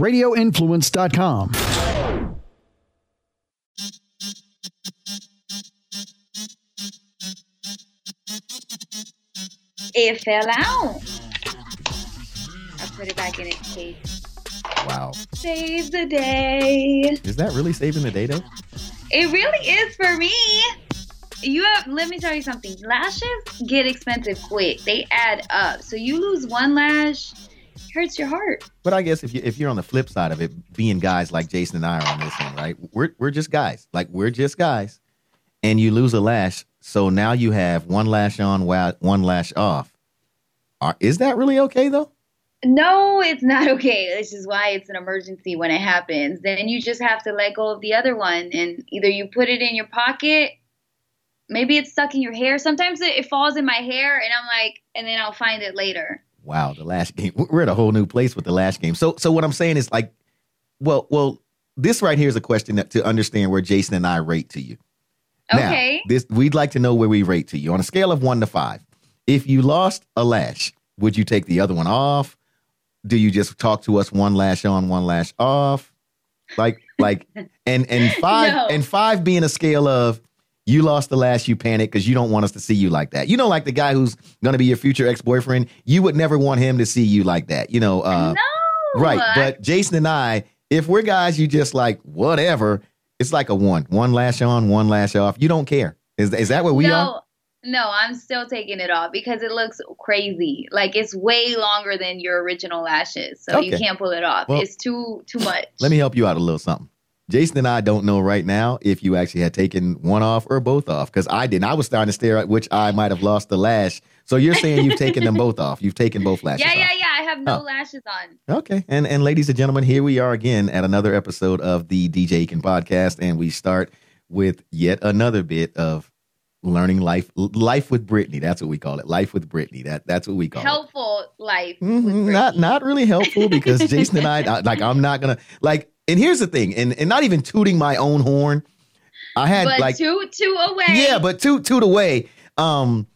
radioinfluence.com. It fell out. I put it back in its case. Wow. Save the day. Is that really saving the day though? It really is for me. You have let me tell you something. Lashes get expensive quick. They add up. So you lose one lash, hurts your heart. But I guess if you if you're on the flip side of it, being guys like Jason and I are on this one, right? We're we're just guys. Like we're just guys. And you lose a lash, so now you have one lash on, one lash off. Are, is that really okay though? No, it's not okay. This is why it's an emergency when it happens. Then you just have to let go of the other one and either you put it in your pocket, maybe it's stuck in your hair. Sometimes it, it falls in my hair and I'm like, and then I'll find it later. Wow, the last game. We're at a whole new place with the last game. So so what I'm saying is like, well, well, this right here is a question that, to understand where Jason and I rate to you. Okay. Now, this we'd like to know where we rate to you on a scale of one to five. If you lost a lash, would you take the other one off? Do you just talk to us one lash on, one lash off? Like, like, and and five No. and five being a scale of you lost the lash, you panic because you don't want us to see you like that. You know, like the guy who's going to be your future ex boyfriend. You would never want him to see you like that. You know, uh, no. right? But Jason and I, if we're guys, you just like whatever. It's like a one, one lash on, one lash off. You don't care. Is is that what we no, are? No, I'm still taking it off because it looks crazy. Like it's way longer than your original lashes, so you can't pull it off. Well, it's too too much. Let me help you out a little something. Jason and I don't know right now if you actually had taken one off or both off because I didn't. I was starting to stare at which I might have lost the lash. So you're saying you've taken them both off. You've taken both lashes Yeah, off. yeah, yeah. I have no Oh. lashes on. Okay. And and ladies and gentlemen, here we are again at another episode of the DJ Aiken podcast, and we start with yet another bit of learning life life with Brittany. That's what we call it. Life with Brittany. That that's what we call it. Helpful life. with Mhm, not not really helpful because Jason and I I- like I'm not gonna like. And here's the thing, and and not even tooting my own horn. I had but like two two away. yeah, but toot toot away. Um,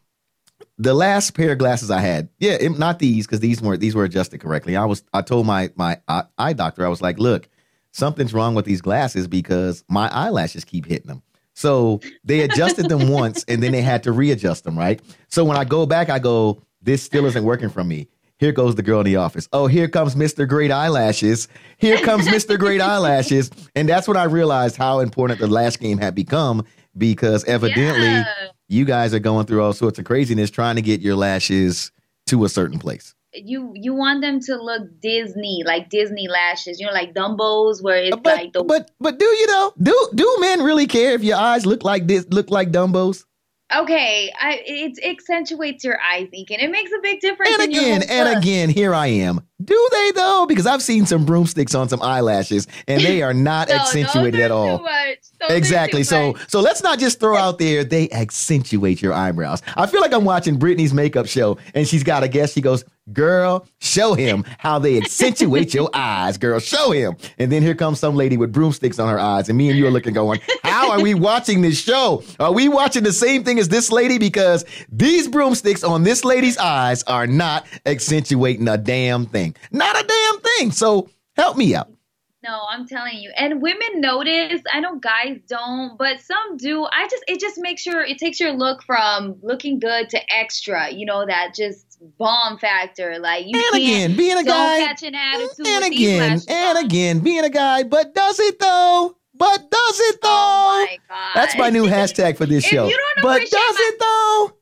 the last pair of glasses I had, yeah, it- not these because these weren't these were adjusted correctly. I was I told my my eye- eye doctor I was like, look, something's wrong with these glasses because my eyelashes keep hitting them. So they adjusted them once and then they had to readjust them, right? So when I go back, I go, this still isn't working for me. Here goes the girl in the office. Oh, here comes Mr. Great Eyelashes. Here comes Mr. Great Eyelashes. And that's when I realized how important the lash game had become because evidently Yeah. you guys are going through all sorts of craziness trying to get your lashes to a certain place. you you want them to look Disney, like Disney lashes. You know, like Dumbo's, where it's But like the but but do you know? Do do men really care if your eyes look like this look like Dumbo's? Okay. I it accentuates your eye thinking. It makes a big difference. And in your again, and look. again, here I am. Do they though? Because I've seen some broomsticks on some eyelashes, and they are not No, accentuated at all. Too much. Those are Exactly. So much. so let's not just throw out there they accentuate your eyebrows. I feel like I'm watching Brittany's makeup show and she's got a guest. She goes, Girl, show him how they accentuate your eyes, girl. Show him. And then here comes some lady with broomsticks on her eyes, and me and you are looking going, How are we watching this show? Are we watching the same thing as this lady? Because these broomsticks on this lady's eyes are not accentuating a damn thing. Not a damn thing. So help me out. No, I'm telling you. And women notice. I know guys don't, but some do. I just it just makes your it takes your look from looking good to extra. You know that just bomb factor. Like you And can't again, being a guy. catch an attitude. and again, and on. again, being a guy, but does it though? But does it oh though? Oh my god. That's my new hashtag for this show. But does my- it though?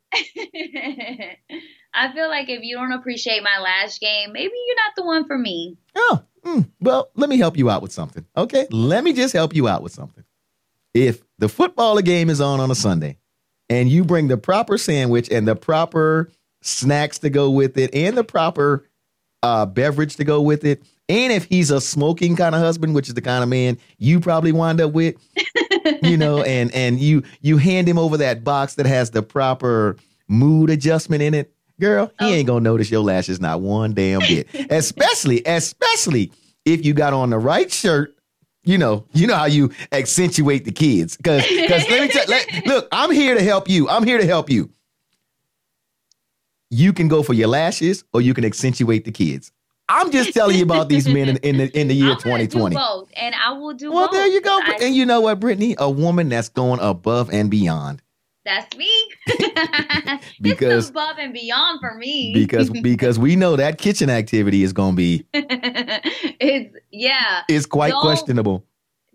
I feel like if you don't appreciate my lash game, maybe you're not the one for me. Oh, mm, well, let me help you out with something. Okay, let me just help you out with something. If the football game is on on a Sunday, and you bring the proper sandwich and the proper snacks to go with it, and the proper uh, beverage to go with it, and if he's a smoking kind of husband, which is the kind of man you probably wind up with, you know, and and you you hand him over that box that has the proper mood adjustment in it, girl, he Oh. ain't gonna notice your lashes not one damn bit. especially, especially if you got on the right shirt. You know, you know how you accentuate the kids. Cause, cause let me tell let, look, I'm here to help you. I'm here to help you. You can go for your lashes or you can accentuate the kids. I'm just telling you about these men in, in the in the year I'm 2020. Do both, and I will do Well, both. there you go. I- and you know what, Brittany? A woman that's going above and beyond. That's me. Because- it's above and beyond for me. Because because we know that kitchen activity is going to be it's yeah. It's quite Don't- questionable.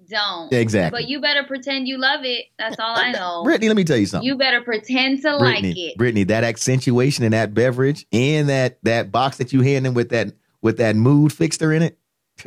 Don't. Exactly. But you better pretend you love it. That's all I know. Brittany, let me tell you something. You better pretend to Brittany, like it. Brittany, that accentuation in that beverage and that that box that you hand him with that with that mood fixer in it,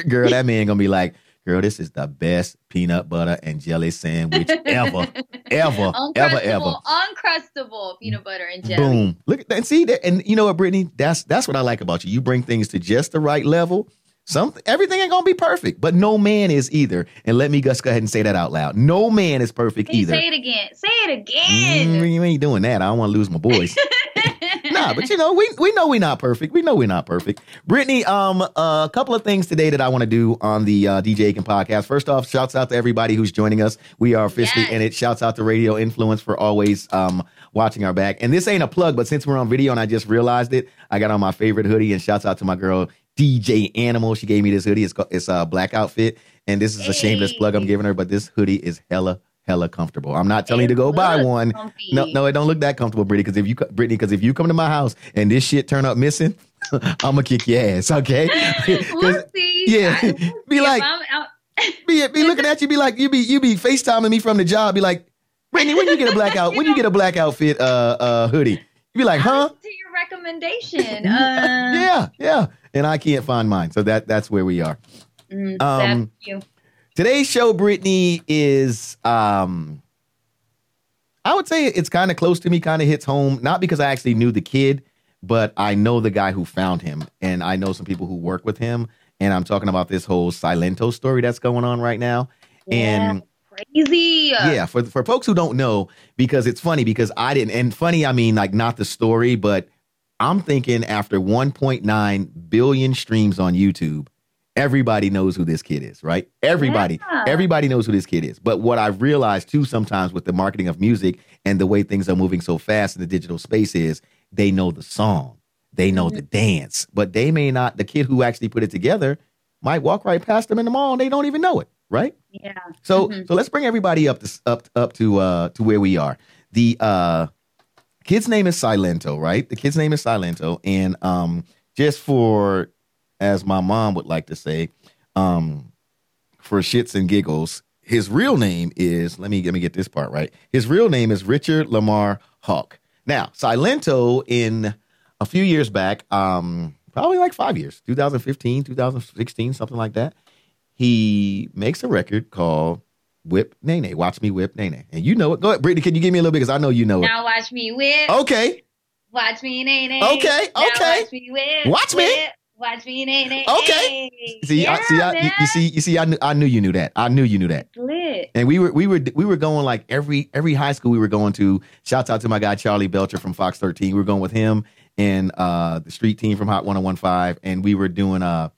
girl, that man gonna be like, girl, this is the best peanut butter and jelly sandwich ever, ever, ever, ever. Uncrustable, peanut butter and jelly. Boom. Look at that. And see that. And you know what, Brittany? That's that's what I like about you. You bring things to just the right level. Something everything ain't gonna be perfect, but no man is either. And let me just go ahead and say that out loud. No man is perfect either. say it again? Say it Mm, again. you ain't doing that. I don't want to lose my boys. nah, but you know, we we know we're not perfect. We know we're not perfect. Brittany, um, a couple of things today that I want to do on the uh, DJ Aiken podcast. First off, shouts out to everybody who's joining us. We are officially Yes. in it. Shouts out to Radio Influence for always um watching our back. And this ain't a plug, but since we're on video and I just realized it, I got on my favorite hoodie. And shouts out to my girl DJ Animal. She gave me this hoodie. It's it's a black outfit, and this is a shameless Hey. plug I'm giving her. But this hoodie is hella hella comfortable. I'm not telling you to go buy one. comfy. No, no, it don't look that comfortable, Brittany. Because if you, Brittany, because if you come to my house and this shit turn up missing, I'm gonna kick your ass. Okay? We'll see. yeah. I- Be like- I'm be, be looking at you, be like, you be, you be Facetiming me from the job. Be like, Brittany, when you get a blackout, when you get a black outfit, uh, uh, hoodie, you be like, huh? to your recommendation. Uh, yeah, yeah. And I can't find mine, so that that's where we are. mm, Um, you. Today's show, Brittany, is um I would say it's kind of close to me, kind of hits home, not because I actually knew the kid, but I know the guy who found him, and I know some people who work with him. And I'm talking about this whole Silento story that's going on right now. And Crazy. yeah, for for folks who don't know, because it's funny because I didn't, and funny, I mean like not the story, but I'm thinking after 1.9 billion streams on YouTube, everybody knows who this kid is, right? Everybody, Yeah. everybody knows who this kid is. But what I've realized too sometimes with the marketing of music and the way things are moving so fast in the digital space is they know the song, they know the dance, but they may not. The kid who actually put it together might walk right past them in the mall and they don't even know it, right? Yeah. So Mhm. so let's bring everybody up to up up to uh to where we are. The uh kid's name is Silento, right? The kid's name is Silento, and um just for as my mom would like to say, um for shits and giggles, his real name is let me let me get this part right. His real name is Richard Lamar Hawk. Now, Silento in a few years back, um probably like 5 years, 2015, 2016, something like that he makes a record called Whip Nene. Watch me whip Nene. And you know it. Go ahead, Brittany. Can you give me a little bit? Because I know you know it. Now watch me whip. Okay. Watch me, nay, nay. Okay, Now okay. Watch me whip. Watch me. whip. Watch me, nay, nay. Okay. See, I, see, I, you, you see, you see, I knew, I knew you knew that. I knew you knew that. Lit. And we were, we were, we were going like every, every high school we were going to. Shouts out to my guy Charlie Belcher from Fox 13. We were going with him and uh, the street team from Hot 1015, and we were doing uh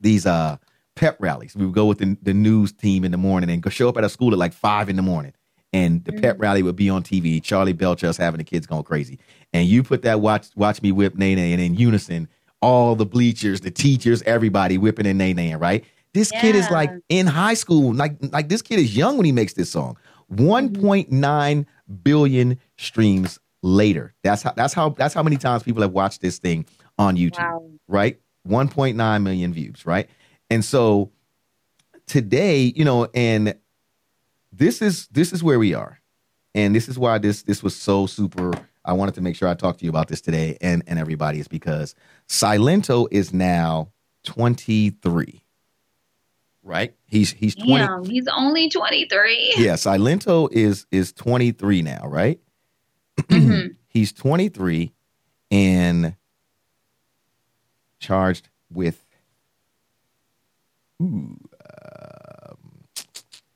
these uh pep rallies. We would go with the, the news team in the morning and go show up at a school at like five in the morning. And the pep rally would be on TV. Charlie Belcher us having the kids going crazy. And you put that watch watch me whip Nene and in unison, all the bleachers, the teachers, everybody whipping and Nene, right? This kid is like in high school. Like like this kid is young when he makes this song. Mm-hmm. 1.9 billion streams later. That's how that's how that's how many times people have watched this thing on YouTube Wow. right? 1.9 million views, right? And so today, you know, and this is this is where we are. And this is why this this was so super I wanted to make sure I talked to you about this today and and everybody is because Silento is now 23. Right? He's he's 20 Damn, he's only 23. Yeah, Silento is is 23 now, right? Mhm. He's 23 and charged with ooh, um,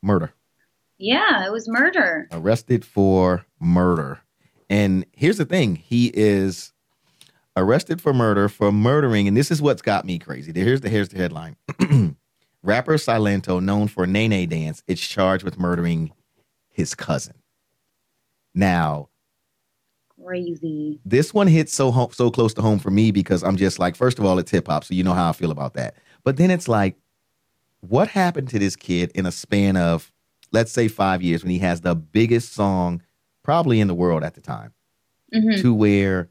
murder. Yeah, it was murder. Arrested for murder. And here's the thing he is arrested for murder for murdering, and this is what's got me crazy. Here's the here's the headline. Rapper Silento, known for Nene Dance, is charged with murdering his cousin. Now, crazy. This one hits so home, so close to home for me because I'm just like, first of all, it's hip hop, so you know how I feel about that. But then it's like, what happened to this kid in a span of, let's say, five years when he has the biggest song probably in the world at the time, Mhm. to where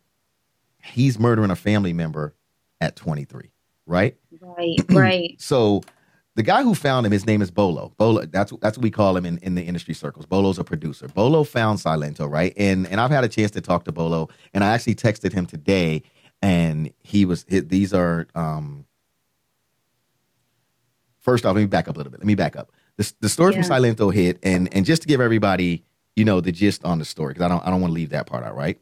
he's murdering a family member at 23, right? Right, right. So the guy who found him, his name is Bolo. Bolo, that's that's what we call him in, in the industry circles. Bolo's a producer. Bolo found Silento, right? And and I've had a chance to talk to Bolo, and I actually texted him today, and he was he- these are um first off, let me back up a little bit. Let me back up. The, the story from Silento hit, and and just to give everybody, you know, the gist on the story, because I don't I don't want to leave that part out, right?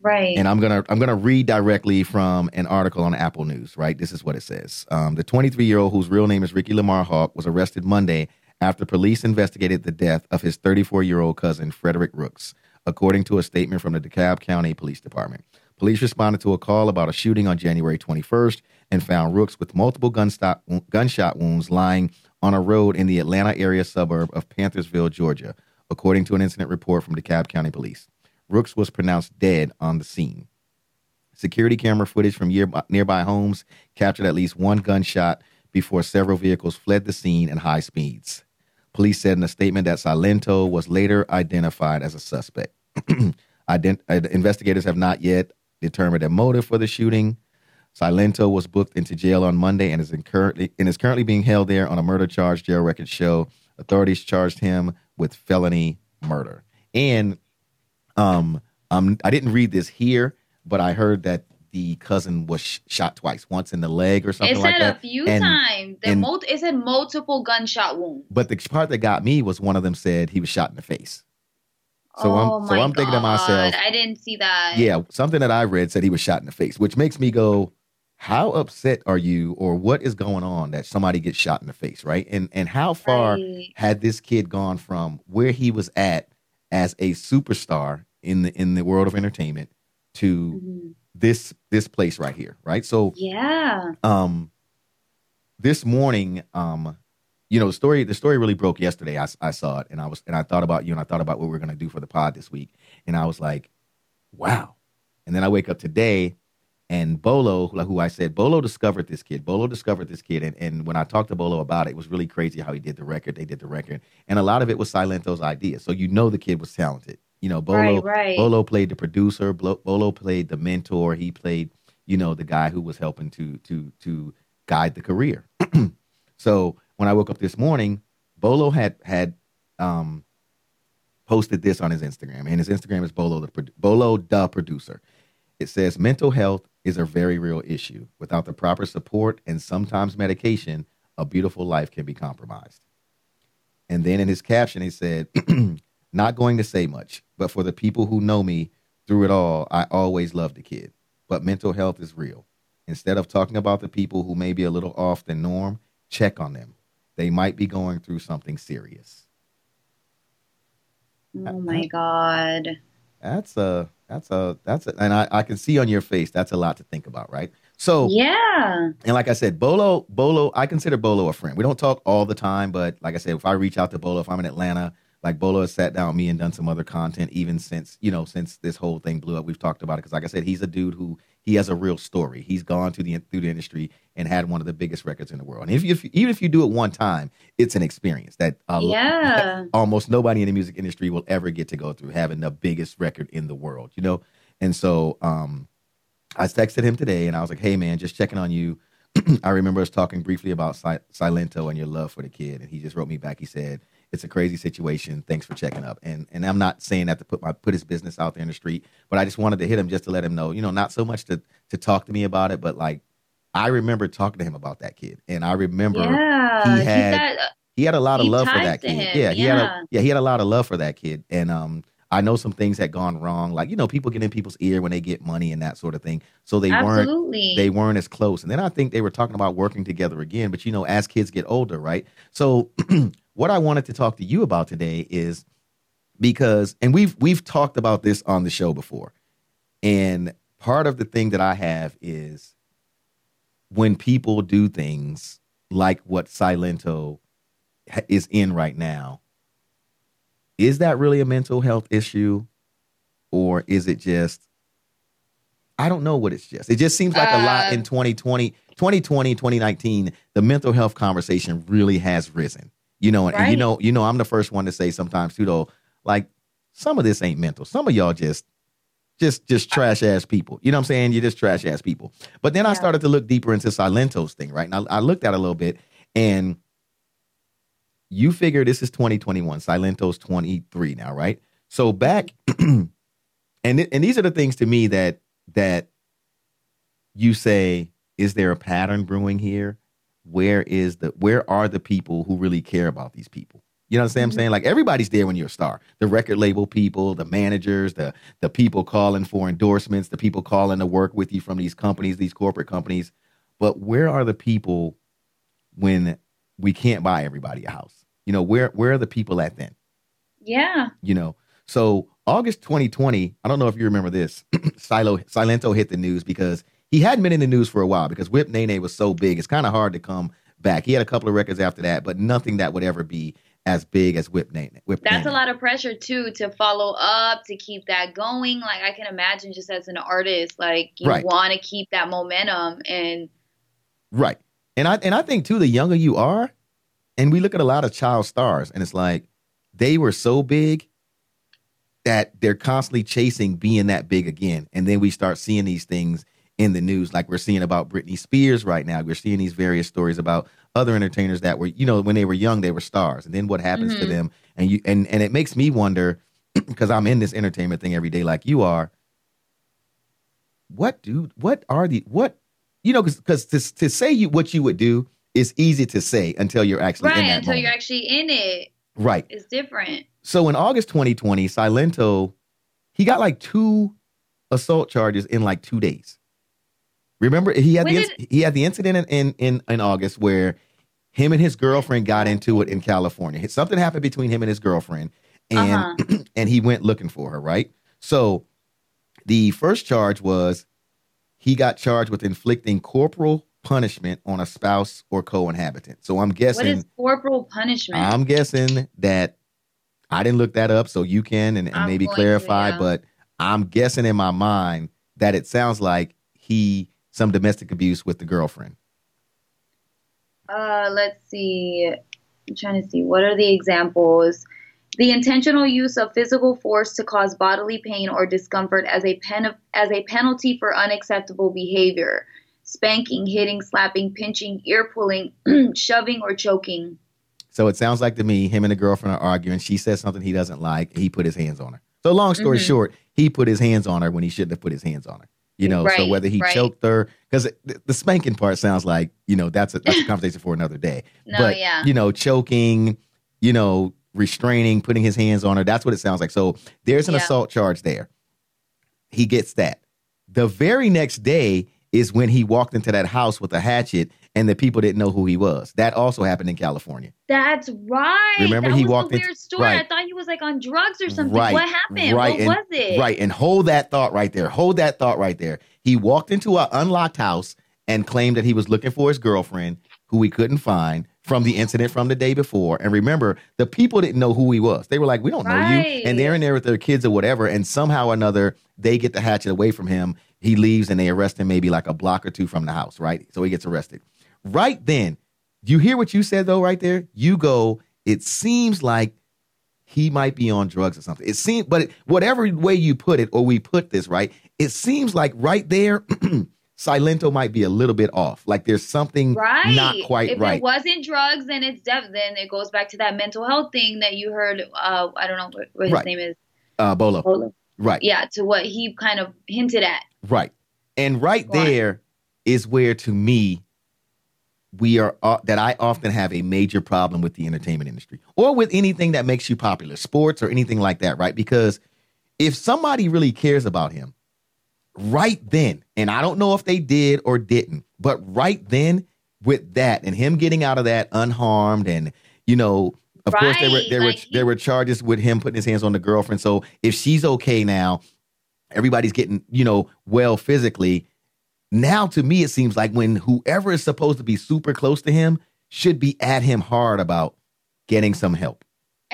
Right. and I'm gonna I'm gonna read directly from an article on Apple News. Right, this is what it says. Um, the 23 year old whose real name is Ricky Lamar Hawk was arrested Monday after police investigated the death of his 34 year old cousin Frederick Rooks, according to a statement from the DeKalb County Police Department. Police responded to a call about a shooting on January 21st and found Rooks with multiple gunshot gunshot wounds lying on a road in the Atlanta area suburb of Panthersville, Georgia, according to an incident report from DeKalb County Police. Rooks was pronounced dead on the scene. Security camera footage from nearby, homes captured at least one gunshot before several vehicles fled the scene at high speeds. Police said in a statement that Silento was later identified as a suspect. Ident- uh, investigators have not yet determined a motive for the shooting. Silento was booked into jail on Monday and is and is currently being held there on a murder charge. Jail records show authorities charged him with felony murder. And um, um, I didn't read this here, but I heard that the cousin was sh- shot twice, once in the leg or something It like said that. a few And- times. The and- mul- it said multiple gunshot wounds. But the part that got me was one of them said he was shot in the face. So oh I'm so I'm thinking to myself, God, I didn't see that. yeah, something that I read said he was shot in the face, which makes me go, how upset are you, or what is going on that somebody gets shot in the face, right? And and how far Right. had this kid gone from where he was at as a superstar in the in the world of entertainment to Mhm. this this place right here, right? So Yeah. um this morning um you know the story the story really broke yesterday I, I saw it and i was and i thought about you and i thought about what we're going to do for the pod this week and i was like wow and then i wake up today and bolo who who i said bolo discovered this kid bolo discovered this kid and, and when i talked to bolo about it it was really crazy how he did the record they did the record and a lot of it was silento's idea so you know the kid was talented you know bolo right, right. Bolo played the producer. Bolo played the mentor. He played, you know, the guy who was helping to to to guide the career. so when I woke up this morning, Bolo had had um, posted this on his Instagram, and his Instagram is Bolo the Bolo the producer. It says mental health is a very real issue. Without the proper support and sometimes medication, a beautiful life can be compromised. And then in his caption, he said, Not going to say much, but for the people who know me through it all, I always loved the kid. But mental health is real. Instead of talking about the people who may be a little off the norm, check on them. They might be going through something serious. oh my God. That's a that's a that's a, and I, I can see on your face that's a lot to think about, right? So Yeah. And like I said, Bolo, Bolo, I consider Bolo a friend. We don't talk all the time, but like I said, if I reach out to Bolo, if I'm in Atlanta, like Bolo has sat down with me and done some other content, even since you know since this whole thing blew up. We've talked about it because, like I said, he's a dude who he has a real story. He's gone to the through the industry and had one of the biggest records in the world. And if you, if you- even if you do it one time, it's an experience that uh, Yeah. almost nobody in the music industry will ever get to go through having the biggest record in the world, you know? And so um I texted him today and I was like, hey man, just checking on you. I remember us talking briefly about Si- Silento and your love for the kid. And he just wrote me back. He said, it's a crazy situation. Thanks for checking up. And and I'm not saying that to put my put his business out there in the street, but I just wanted to hit him just to let him know, you know, not so much to to talk to me about it, but like I remember talking to him about that kid. And I remember yeah. he had- said, uh, he had a lot of love for that kid. him, Yeah, he had a yeah, he had a lot of love for that kid. And um I know some things had gone wrong. Like, you know, people get in people's ear when they get money and that sort of thing. So they weren't they weren't as close. And then I think they were talking about working together again. But you know, as kids get older, right? So what I wanted to talk to you about today is because and we've we've talked about this on the show before. And part of the thing that I have is when people do things like what Silento is in right now, is that really a mental health issue? or is it just I don't know what it's just. It just seems like uh, a lot in 2020, 2020, 2019, the mental health conversation really has risen. You know, and, right? and you know, you know, I'm the first one to say sometimes too though, like some of this ain't mental. Some of y'all just just just trash ass people. You know what I'm saying? You're just trash ass people. But then yeah. I started to look deeper into Silento's thing, right? And I, I looked at a little bit and you figure this is 2021. Silento's 23 now, right? So back and th- and these are the things to me that that you say is there a pattern brewing here? Where is the where are the people who really care about these people? You know what I'm saying? Mm-hmm. Like everybody's there when you're a star. The record label people, the managers, the the people calling for endorsements, the people calling to work with you from these companies, these corporate companies. But where are the people when we can't buy everybody a house? You know, where where are the people at then? Yeah. You know, so August 2020, I don't know if you remember this. Silo Silento hit the news because he hadn't been in the news for a while because Whip Nene was so big. It's kind of hard to come back. He had a couple of records after that, but nothing that would ever be as big as Whip Nene. Whip That's Nene. a lot of pressure too to follow up, to keep that going. Like I can imagine just as an artist, like you right. want to keep that momentum and Right. And I and I think too the younger you are, and we look at a lot of child stars and it's like they were so big that they're constantly chasing being that big again. And then we start seeing these things in the news, like we're seeing about Britney Spears right now. We're seeing these various stories about other entertainers that were, you know, when they were young, they were stars, and then what happens mm-hmm. to them, and you, and and it makes me wonder, because I'm in this entertainment thing every day, like you are. What do what are the what, you know, because to to say you what you would do is easy to say until you're actually right until moment. you're actually in it. Right, it's different. So in August 2020, Silento, he got like two assault charges in like two days. Remember, he had when the did... he had the incident in, in in August where him and his girlfriend got into it in California. Something happened between him and his girlfriend, and uh-huh. and he went looking for her. Right. So the first charge was he got charged with inflicting corporal punishment on a spouse or co-inhabitant. So I'm guessing what is corporal punishment? I'm guessing that I didn't look that up, so you can and, and maybe clarify. To, yeah. But I'm guessing in my mind that it sounds like he some domestic abuse with the girlfriend. Uh, let's see. I'm trying to see what are the examples. The intentional use of physical force to cause bodily pain or discomfort as a pen as a penalty for unacceptable behavior. Spanking, hitting, slapping, pinching, ear pulling, shoving, or choking. So it sounds like to me, him and the girlfriend are arguing. She says something he doesn't like. He put his hands on her. So long story mm-hmm. short, he put his hands on her when he shouldn't have put his hands on her. You know, right, so whether he right. choked her, because the, the, spanking part sounds like you know that's a that's a conversation for another day. no, but yeah. you know, choking, you know, restraining, putting his hands on her. That's what it sounds like. So there's an yeah. assault charge there. He gets that. The very next day is when he walked into that house with a hatchet and the people didn't know who he was. That also happened in California. That's right. Remember that he walked in. Weird story. Right. I thought he was like on drugs or something. Right. What happened? Right. What and, was it? Right. And hold that thought right there. Hold that thought right there. He walked into an unlocked house and claimed that he was looking for his girlfriend, who he couldn't find from the incident from the day before. And remember, the people didn't know who he was. They were like, "We don't right. know you," and they're in there with their kids or whatever. And somehow or another, they get the hatchet away from him. He leaves, and they arrest him maybe like a block or two from the house. Right. So he gets arrested. Right then, you hear what you said though, right there? You go, it seems like he might be on drugs or something. It seems, but whatever way you put it, or we put this, right? It seems like right there, Silento might be a little bit off. Like there's something right. not quite if right. If it wasn't drugs, then it's def- then it goes back to that mental health thing that you heard. Uh, I don't know what, what his right. name is. Uh, Bolo. Bolo. Right. Yeah, to what he kind of hinted at. Right. And right there where, to me, we are uh, that I often have a major problem with the entertainment industry or with anything that makes you popular, sports or anything like that, right? Because if somebody really cares about him, right then, and I don't know if they did or didn't, but right then with that and him getting out of that unharmed and you know, of right. course there were there like were he- there were charges with him putting his hands on the girlfriend. So if she's okay now, everybody's getting, you know, well physically now, to me, it seems like when whoever is supposed to be super close to him should be at him hard about getting some help.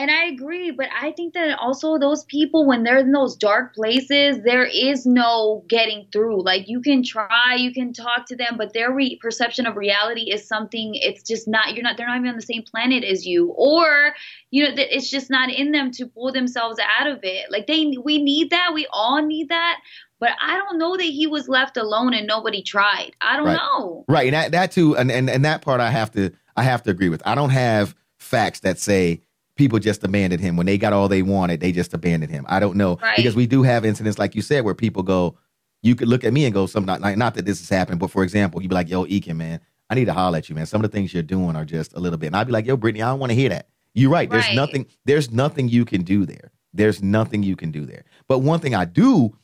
And I agree, but I think that also those people, when they're in those dark places, there is no getting through. Like you can try, you can talk to them, but their re- perception of reality is something. It's just not. You're not. They're not even on the same planet as you, or you know, that it's just not in them to pull themselves out of it. Like they, we need that. We all need that. But I don't know that he was left alone and nobody tried. I don't Right. know. Right, and that, that too, and, and and that part I have to I have to agree with. I don't have facts that say people just abandoned him when they got all they wanted. They just abandoned him. I don't know Right. because we do have incidents like you said where people go. You could look at me and go, some not, like, not that this has happened, but for example, you'd be like, "Yo, Aiken, man, I need to holler at you, man. Some of the things you're doing are just a little bit." And I'd be like, "Yo, Brittany, I don't want to hear that." You're right. There's Right. nothing. There's nothing you can do there. There's nothing you can do there. But one thing I do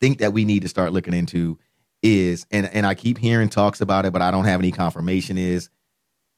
think that we need to start looking into is and and I keep hearing talks about it, but I don't have any confirmation is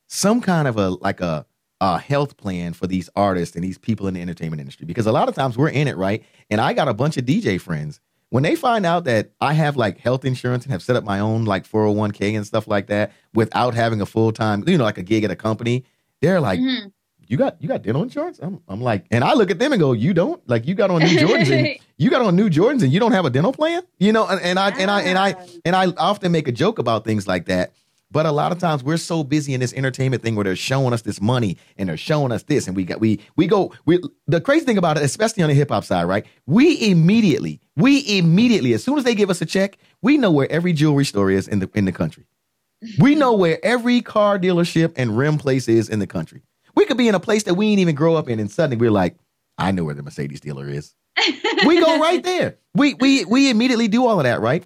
some kind of a like a a health plan for these artists and these people in the entertainment industry because a lot of times we're in it, right? And I got a bunch of DJ friends. When they find out that I have like health insurance and have set up my own like 401k and stuff like that without having a full time, you know, like a gig at a company, they're like, Mhm. you got you got dental insurance? I'm, I'm like, and I look at them and go, you don't? Like you got on new Jordans and you got on new Jordans and you don't have a dental plan? You know, and, and I and I and I and I often make a joke about things like that. But a lot of times we're so busy in this entertainment thing where they're showing us this money and they're showing us this, and we got we we go. We the crazy thing about it, especially on the hip hop side, right? We immediately, we immediately, as soon as they give us a check, we know where every jewelry store is in the in the country. We know where every car dealership and rim place is in the country. We could be in a place that we ain't even grow up in, and suddenly we're like, I know where the Mercedes dealer is we go right there. We we we immediately do all of that, right?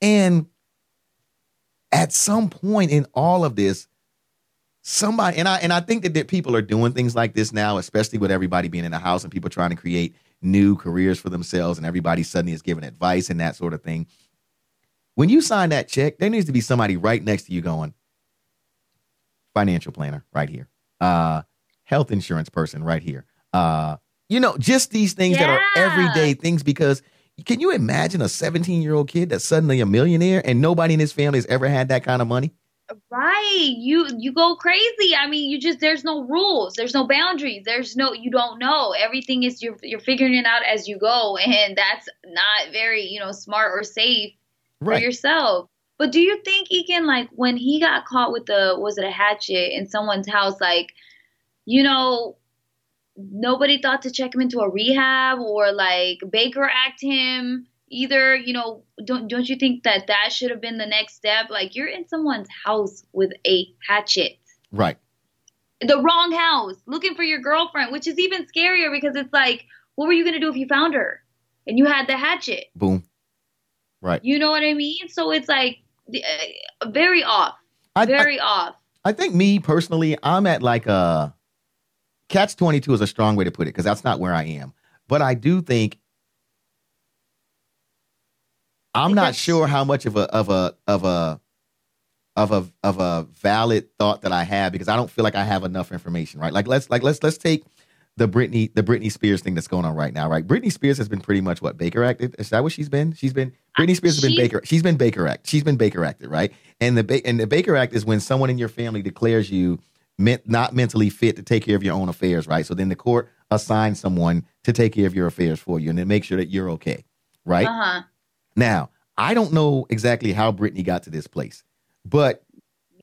And at some point in all of this, somebody and I and I think that, that people are doing things like this now, especially with everybody being in the house and people trying to create new careers for themselves, and everybody suddenly is giving advice and that sort of thing. When you sign that check, there needs to be somebody right next to you going, financial planner right here, uh, health insurance person right here, uh, you know, just these things that are everyday things because can you imagine a 17 year old kid that's suddenly a millionaire and nobody in his family has ever had that kind of money? Right. You you go crazy. I mean, you just there's no rules. There's no boundaries. There's no you don't know. Everything is you're you're figuring it out as you go and that's not very, you know, smart or safe for yourself. But do you think he can like when he got caught with the was it a hatchet in someone's house like you know nobody thought to check him into a rehab or like Baker act him either you know don't don't you think that that should have been the next step like you're in someone's house with a hatchet Right. the wrong house looking for your girlfriend which is even scarier because it's like what were you going to do if you found her and you had the hatchet Boom. Right. you know what i mean so it's like uh, very off I, I, very off I think me personally, I'm at like a catch 22 is a strong way to put it because that's not where I am. But I do think I'm not sure how much of a of a of a of a of a valid thought that I have because I don't feel like I have enough information, right? Like let's like let's let's take the Britney the Britney Spears thing that's going on right now, right? Britney Spears has been pretty much what Baker acted. Is that what she's been? She's been Britney Spears has been Baker. She's been Baker act. She's been Baker acted, right? And the and the Baker Act is when someone in your family declares you meant not mentally fit to take care of your own affairs, right? So then the court assigns someone to take care of your affairs for you and then make sure that you're okay, right? uh-huh Now, I don't know exactly how Britney got to this place, but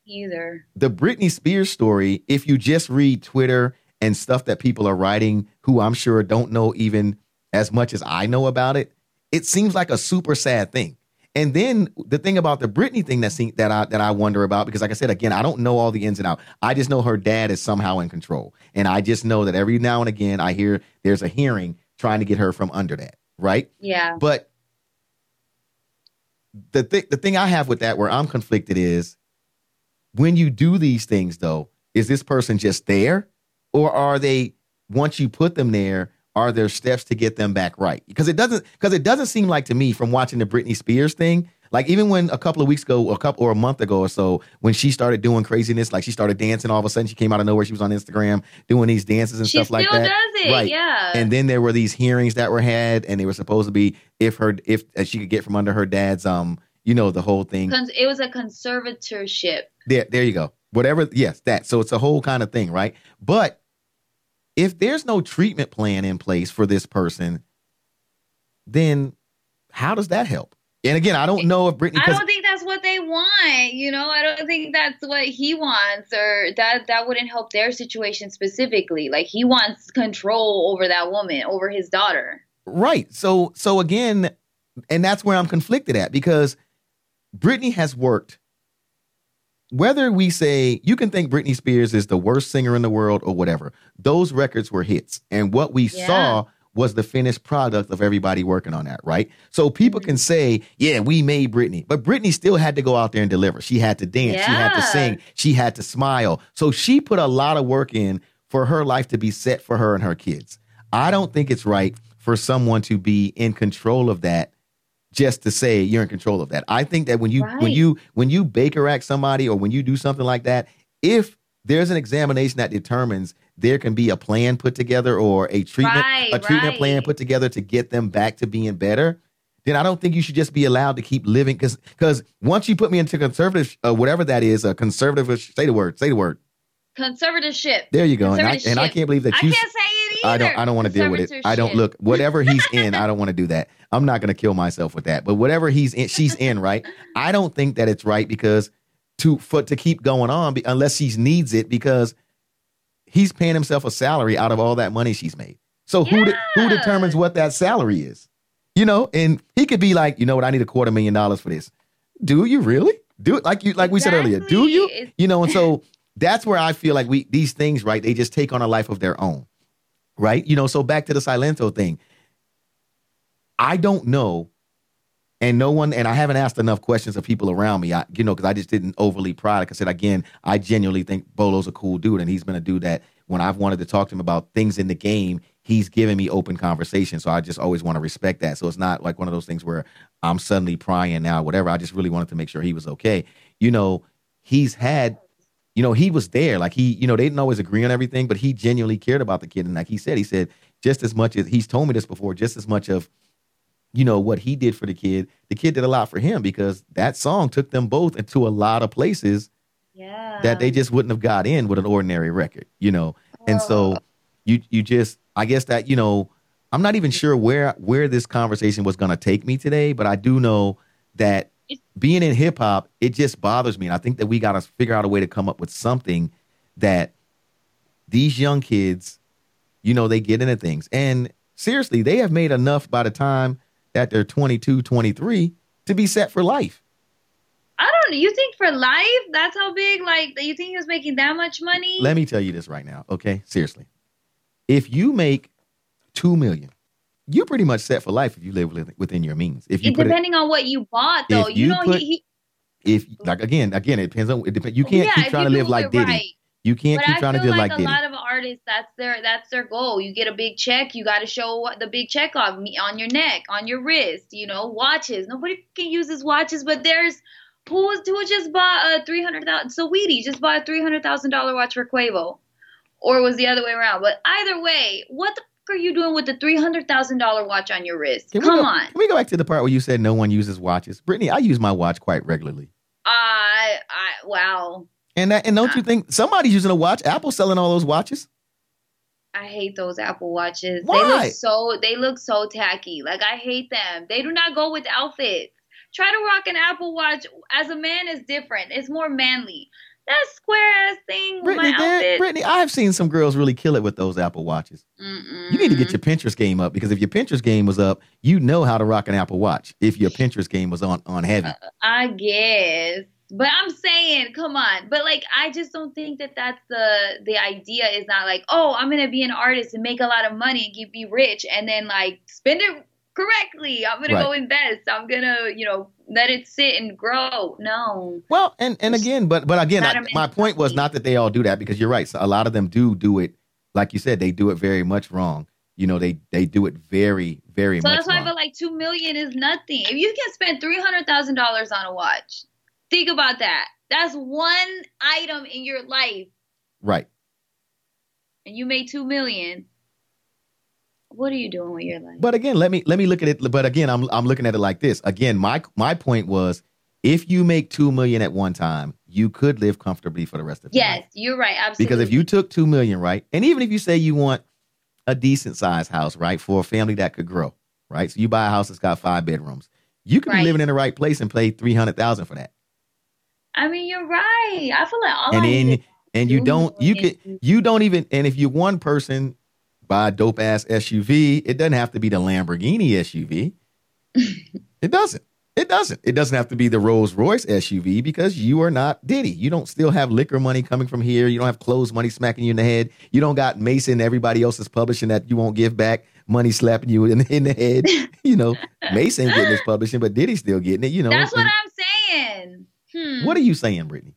either the Britney Spears story, if you just read Twitter and stuff that people are writing, who I'm sure don't know even as much as I know about it, it seems like a super sad thing. And then the thing about the Britney thing that that I that I wonder about because, like I said, again, I don't know all the ins and outs. I just know her dad is somehow in control, and I just know that every now and again I hear there's a hearing trying to get her from under that, right? yeah But the thing the thing I have with that where I'm conflicted is when you do these things though, is this person just there? Or are they once you put them there, are there steps to get them back right? Because it doesn't because it doesn't seem like to me from watching the Britney Spears thing, like even when a couple of weeks ago, a couple or a month ago or so, when she started doing craziness, like she started dancing, all of a sudden she came out of nowhere, she was on Instagram doing these dances and she stuff like that. does it Right. yeah. And then there were these hearings that were had and they were supposed to be if her if she could get from under her dad's um you know the whole thing. It was a conservatorship. There there you go. Whatever yes that. So it's a whole kind of thing right? But if there's no treatment plan in place for this person, then how does that help? And again, I don't know if Britney. I don't think that's what they want. You know, I don't think that's what he wants, or that that wouldn't help their situation specifically. Like he wants control over that woman, over his daughter. Right. So so again, and that's where I'm conflicted at because Britney has worked. Whether we say you can think Britney Spears is the worst singer in the world or whatever, those records were hits, and what we yeah. saw was the finished product of everybody working on that, right? So people can mm-hmm. say, yeah, we made Britney, but Britney still had to go out there and deliver. She had to dance, yeah. she had to sing, she had to smile. So she put a lot of work in for her life to be set for her and her kids. I don't think it's right for someone to be in control of that just to say you're in control of that. I think that when you right. when you when you Baker act somebody or when you do something like that, if there's an examination that determines there can be a plan put together or a treatment right, a treatment right. plan put together to get them back to being better then i don't think you should just be allowed to keep living because because once you put me into conservative uh, whatever that is a conservative say the word say the word conservatorship there you go and I, and I, can't believe that you I can't say. I don't i don't want to deal with it i don't look whatever he's in i don't want to do that i'm not going to kill myself with that but whatever he's in she's in right i don't think that it's right because to for to keep going on unless she needs it because he's paying himself a salary out of all that money she's made. So yeah. who de- who determines what that salary is? You know, and he could be like, you know what, I need a quarter million dollars for this. Do you really? Do it like you like exactly. we said earlier. Do you? You know, and so that's where I feel like we these things, right? They just take on a life of their own. Right? You know, so back to the Silento thing. I don't know and no one and i haven't asked enough questions of people around me. I, you know because i just didn't overly pry like i said again i genuinely think bolo's a cool dude and he's been a dude that when i've wanted to talk to him about things in the game he's given me open conversation. So i just always want to respect that. So it's not like one of those things where i'm suddenly prying now whatever. I just really wanted to make sure he was okay. You know he's had you know he was there. Like he you know they didn't always agree on everything but he genuinely cared about the kid. And like he said he said just as much as he's told me this before just as much of you know what he did for the kid the kid did a lot for him because that song took them both into a lot of places yeah. that they just wouldn't have got in with an ordinary record you know? And so oh. you you just i guess that you know i'm not even sure where where this conversation was going to take me today but i do know that being in hip hop it just bothers me and i think that we got to figure out a way to come up with something that these young kids you know they get into things and seriously they have made enough by the time at their 22, 23 to be set for life. I don't. You think for life? That's how big? Like, you think he was making that much money? Let me tell you this right now, okay? Seriously. If you make two million, you're pretty much set for life if you live within your means. If you depending it, on what you bought, though, you, you, know, put, he, he, if like again, again, it depends on it depends. You can't yeah, keep trying to live like Diddy. Right. You can't but keep I trying to live like, like a lot of artists. That's their that's their goal. You get a big check, you got to show the big check off on your neck, on your wrist. You know, watches. Nobody can use his watches, but there's who was who just bought a three hundred thousand. So Weedy just bought a three hundred thousand dollar watch for Quavo, or was the other way around. But either way, what the are you doing with the three hundred thousand dollar watch on your wrist? Can Come go, on. Can we go back to the part where you said no one uses watches? Brittany, I use my watch quite regularly. I I wow. And that, and don't you think somebody's using a watch? Apple's selling all those watches. I hate those Apple watches. Why? They look so they look so tacky. Like I hate them. They do not go with outfits. Try to rock an Apple watch as a man is different. It's more manly. That square ass thing Brittany, my outfit. Brittany, I've seen some girls really kill it with those Apple watches. Mm-mm. You need to get your Pinterest game up because if your Pinterest game was up, you know how to rock an Apple watch. If your Pinterest game was on on heavy, uh, I guess. But I'm saying, come on. But like, I just don't think that that's the the idea. Is not like, oh, I'm gonna be an artist and make a lot of money and be rich, and then like spend it correctly. I'm gonna right. go invest. I'm gonna, you know, let it sit and grow. No. Well, and and again, but but again, I, my point was not that they all do that because you're right. So a lot of them do do it, like you said, they do it very much wrong. You know, they they do it very very. Much. So that's why wrong. I feel like two million is nothing. If you can spend three hundred thousand dollars on a watch, Think about that. That's one item in your life. Right. And you made two million. What are you doing with your life? But again, let me let me look at it. But again, I'm I'm looking at it like this. Again, my my point was if you make two million at one time, you could live comfortably for the rest of your yes, life. Yes, you're right. Absolutely. Because if you took two million, right, and even if you say you want a decent sized house, right, for a family that could grow, right? So you buy a house that's got five bedrooms. You could Right. be living in the right place and pay three hundred thousand for that. I mean, you're right. I feel like all and I then and you do don't you could you don't even and if you're one person buy a dope ass SUV, it doesn't have to be the Lamborghini SUV. it doesn't. It doesn't. It doesn't have to be the Rolls Royce SUV because you are not Diddy. You don't still have liquor money coming from here. You don't have clothes money smacking you in the head. You don't got Mason and everybody else's publishing that you won't give back money slapping you in, in the head. you know, Mason ain't getting his publishing, but Diddy's still getting it. You know, That's what And I'm saying. Hmm. what are you saying, Brittany?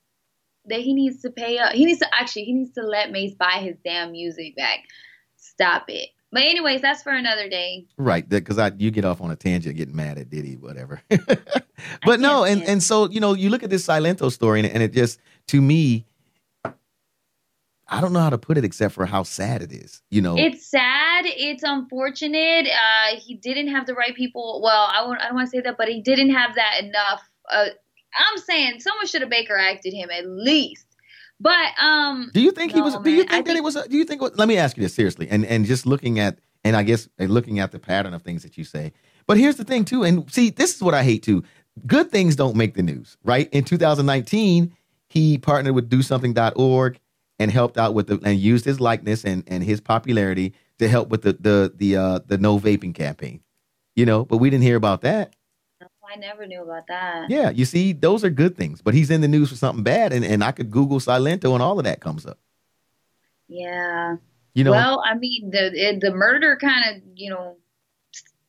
that he needs to pay up. He needs to actually he needs to let Mase buy his damn music back. Stop it. But anyways, that's for another day. Right, because I you get off on a tangent, getting mad at Diddy, whatever. but no, and and so you know, you look at this Silento story, and, and it just to me, I don't know how to put it except for how sad it is. You know, It's sad. It's unfortunate. Uh, he didn't have the right people. Well, I won't, I don't want to say that, but he didn't have that enough. Uh, I'm saying someone should have Baker acted him at least. But um, do you think he was? Do you man, think I that it was? A, do you think? Let me ask you this seriously, and and just looking at, and I guess looking at the pattern of things that you say. But here's the thing too, and see, this is what I hate too. Good things don't make the news, right? In 2019, he partnered with DoSomething.org and helped out with the and used his likeness and and his popularity to help with the the the uh the no vaping campaign. You know, but we didn't hear about that. I never knew about that. Yeah, you see, those are good things. But he's in the news for something bad, and, and I could Google Silento and all of that comes up. Yeah. You know, well, I mean, the it, the murder kind of you know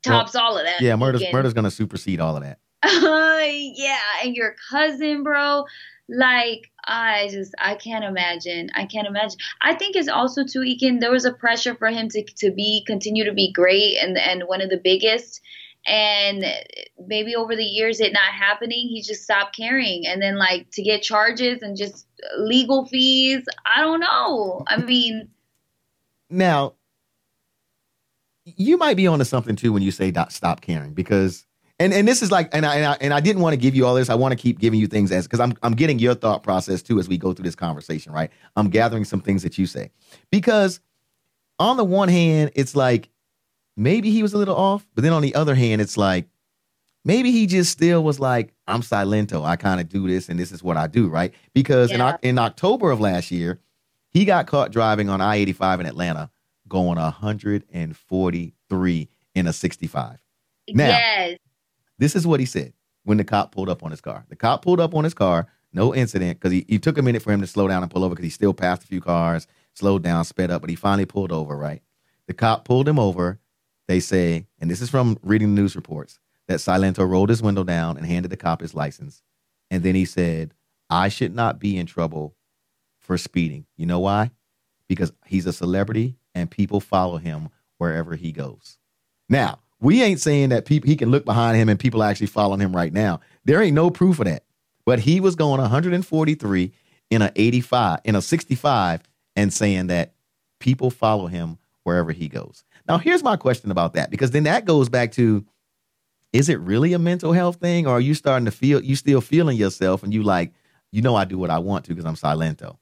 tops all of that. yeah, murder's Weekend. murder's gonna supersede all of that. yeah, and your cousin, bro. Like I just I can't imagine. I can't imagine. I think it's also too Aiken, there was a pressure for him to to be continue to be great and and one of the biggest. And maybe over the years it not happening, he just stopped caring. And then like to get charges and just legal fees, I don't know. I mean, Now, you might be onto something too when you say stop caring because and and this is like and I and I, and I didn't want to give you all this. I want to keep giving you things as because I'm I'm getting your thought process too as we go through this conversation. Right, I'm gathering some things that you say because on the one hand, it's like maybe he was a little off, but then on the other hand, it's like maybe he just still was like I'm Silento. I kind of do this and this is what I do. Right, because in Yeah. Oc- in October of last year, he got caught driving on I 85 in Atlanta going 143 in a 65. Now- yes. This is what he said when the cop pulled up on his car. The cop pulled up on his car, no incident, because he, he took a minute for him to slow down and pull over because he still passed a few cars, slowed down, sped up, but he finally pulled over, right? The cop pulled him over. They say, and this is from reading the news reports, that Silento rolled his window down and handed the cop his license. And then he said, I should not be in trouble for speeding. You know why? Because he's a celebrity and people follow him wherever he goes. Now, we ain't saying that people he can look behind him and people are actually following him right now. There ain't no proof of that. But he was going 143 in a 85, in a 65, and saying that people follow him wherever he goes. Now, here's my question about that, because then that goes back to is it really a mental health thing, or are you starting to feel you still feeling yourself and you like, you know, I do what I want to because I'm Silento?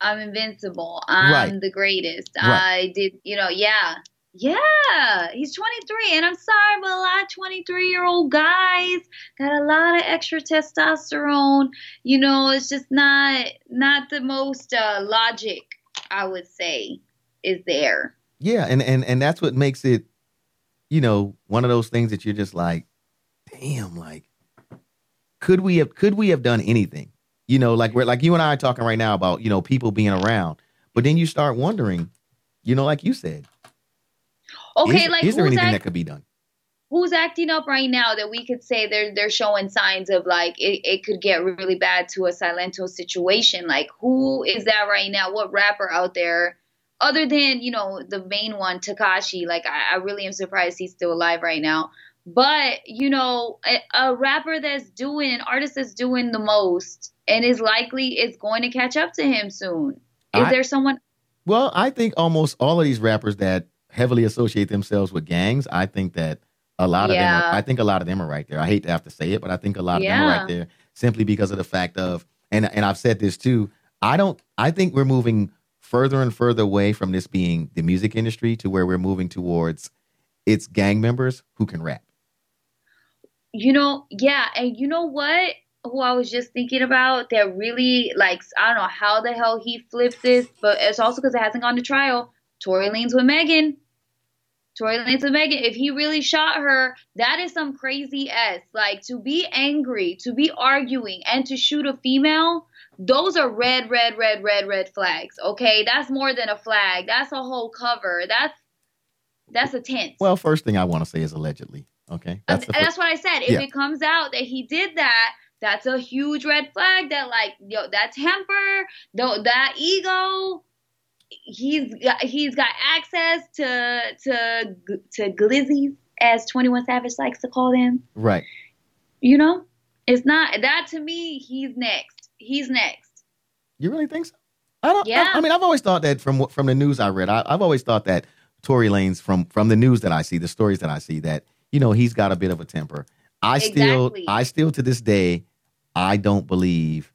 I'm invincible. I'm Right. the greatest. Right. I did, you know, yeah. Yeah. He's 23. And I'm sorry, but a lot of 23 year old guys got a lot of extra testosterone. You know, it's just not not the most uh, logic, I would say, is there. Yeah, and and and that's what makes it, you know, one of those things that you're just like, damn, like, could we have could we have done anything? You know, like we're like you and I are talking right now about you know people being around, but then you start wondering, you know, like you said, Okay, is, like is there who's anything act- that could be done? who's acting up right now that we could say they're they're showing signs of like it, it could get really bad to a Silento situation? Like who is that right now? What rapper out there? Other than, you know, the main one, Tekashi, like I, I really am surprised he's still alive right now. But, you know, a, a rapper that's doing, an artist that's doing the most and is likely is going to catch up to him soon. Is I- there someone Well, I think almost all of these rappers that heavily associate themselves with gangs, I think that a lot of them are, I think a lot of them are right there. I hate to have to say it, but I think a lot of them are right there simply because of the fact of and and I've said this too. I don't I think we're moving further and further away from this being the music industry to where we're moving towards it's gang members who can rap. You know, yeah, and you know what? Who I was just thinking about that really like I don't know how the hell he flipped this, but it's also because it hasn't gone to trial. Tory Lanez with Megan. Tory Lanez with Megan. If he really shot her, that is some crazy s. Like to be angry, to be arguing, and to shoot a female. Those are red, red, red, red, red flags. Okay, that's more than a flag. That's a whole cover. That's that's a tent. Well, first thing I want to say is allegedly. Okay, that's, that's what I said. If yeah. it comes out that he did that, that's a huge red flag. That like yo, that temper, though that ego, he's got, he's got access to to to glizzies, as Twenty One Savage likes to call them. Right. You know, it's not that to me. He's next. He's next. You really think so? I don't. Yeah. I, I mean, I've always thought that from from the news I read. I, I've always thought that Tory Lanez from from the news that I see, the stories that I see, that you know he's got a bit of a temper. I exactly. still, I still to this day, I don't believe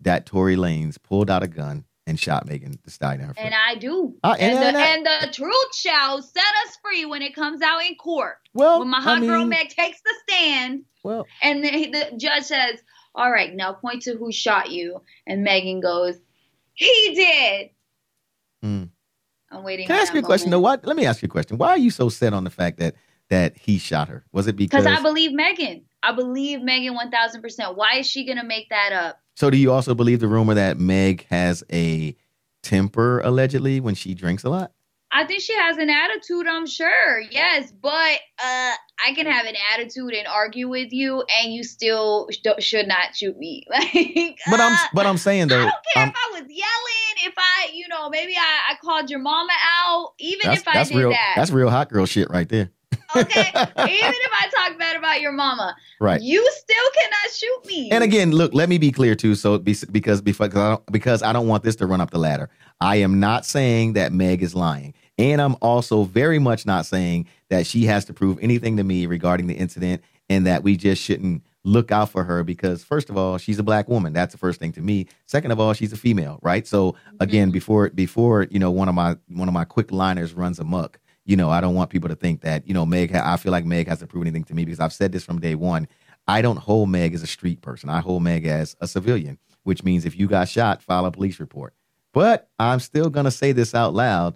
that Tory Lanez pulled out a gun and shot Megan Thee Stallion. And I do. Uh, and, and, the, and, the, truth shall set us free when it comes out in court. Well, when my hot I mean, girl Meg takes the stand. Well, and the, the judge says, "All right, now point to who shot you," and Megan goes, "He did." Mm. I'm waiting. Can I ask you a question? No, what? Let me ask you a question. Why are you so set on the fact that that he shot her? Was it because? Because I believe Megan. I believe Megan one thousand percent. Why is she gonna make that up? So, do you also believe the rumor that Meg has a temper allegedly when she drinks a lot? I think she has an attitude, I'm sure. Yes, but uh, I can have an attitude and argue with you, and you still sh- should not shoot me. like, but I'm, but I'm saying though, I don't care if I was yelling, if I, you know, maybe I, I called your mama out, even if I did real, that. That's real hot girl shit right there. okay, even if I talk bad about your mama, right? You still cannot shoot me. And again, look, let me be clear too. So because because I don't, because I don't want this to run up the ladder. I am not saying that Meg is lying. And I'm also very much not saying that she has to prove anything to me regarding the incident and that we just shouldn't look out for her because first of all she's a black woman. That's the first thing to me. Second of all she's a female right? So again mm-hmm. before before you know one of my one of my quick liners runs amok you know i don't want people to think that you know meg i feel like meg has to prove anything to me because i've said this from day one. I don't hold meg as a street person. I hold meg as a civilian which means if you got shot file a police report. But i'm still going to say this out loud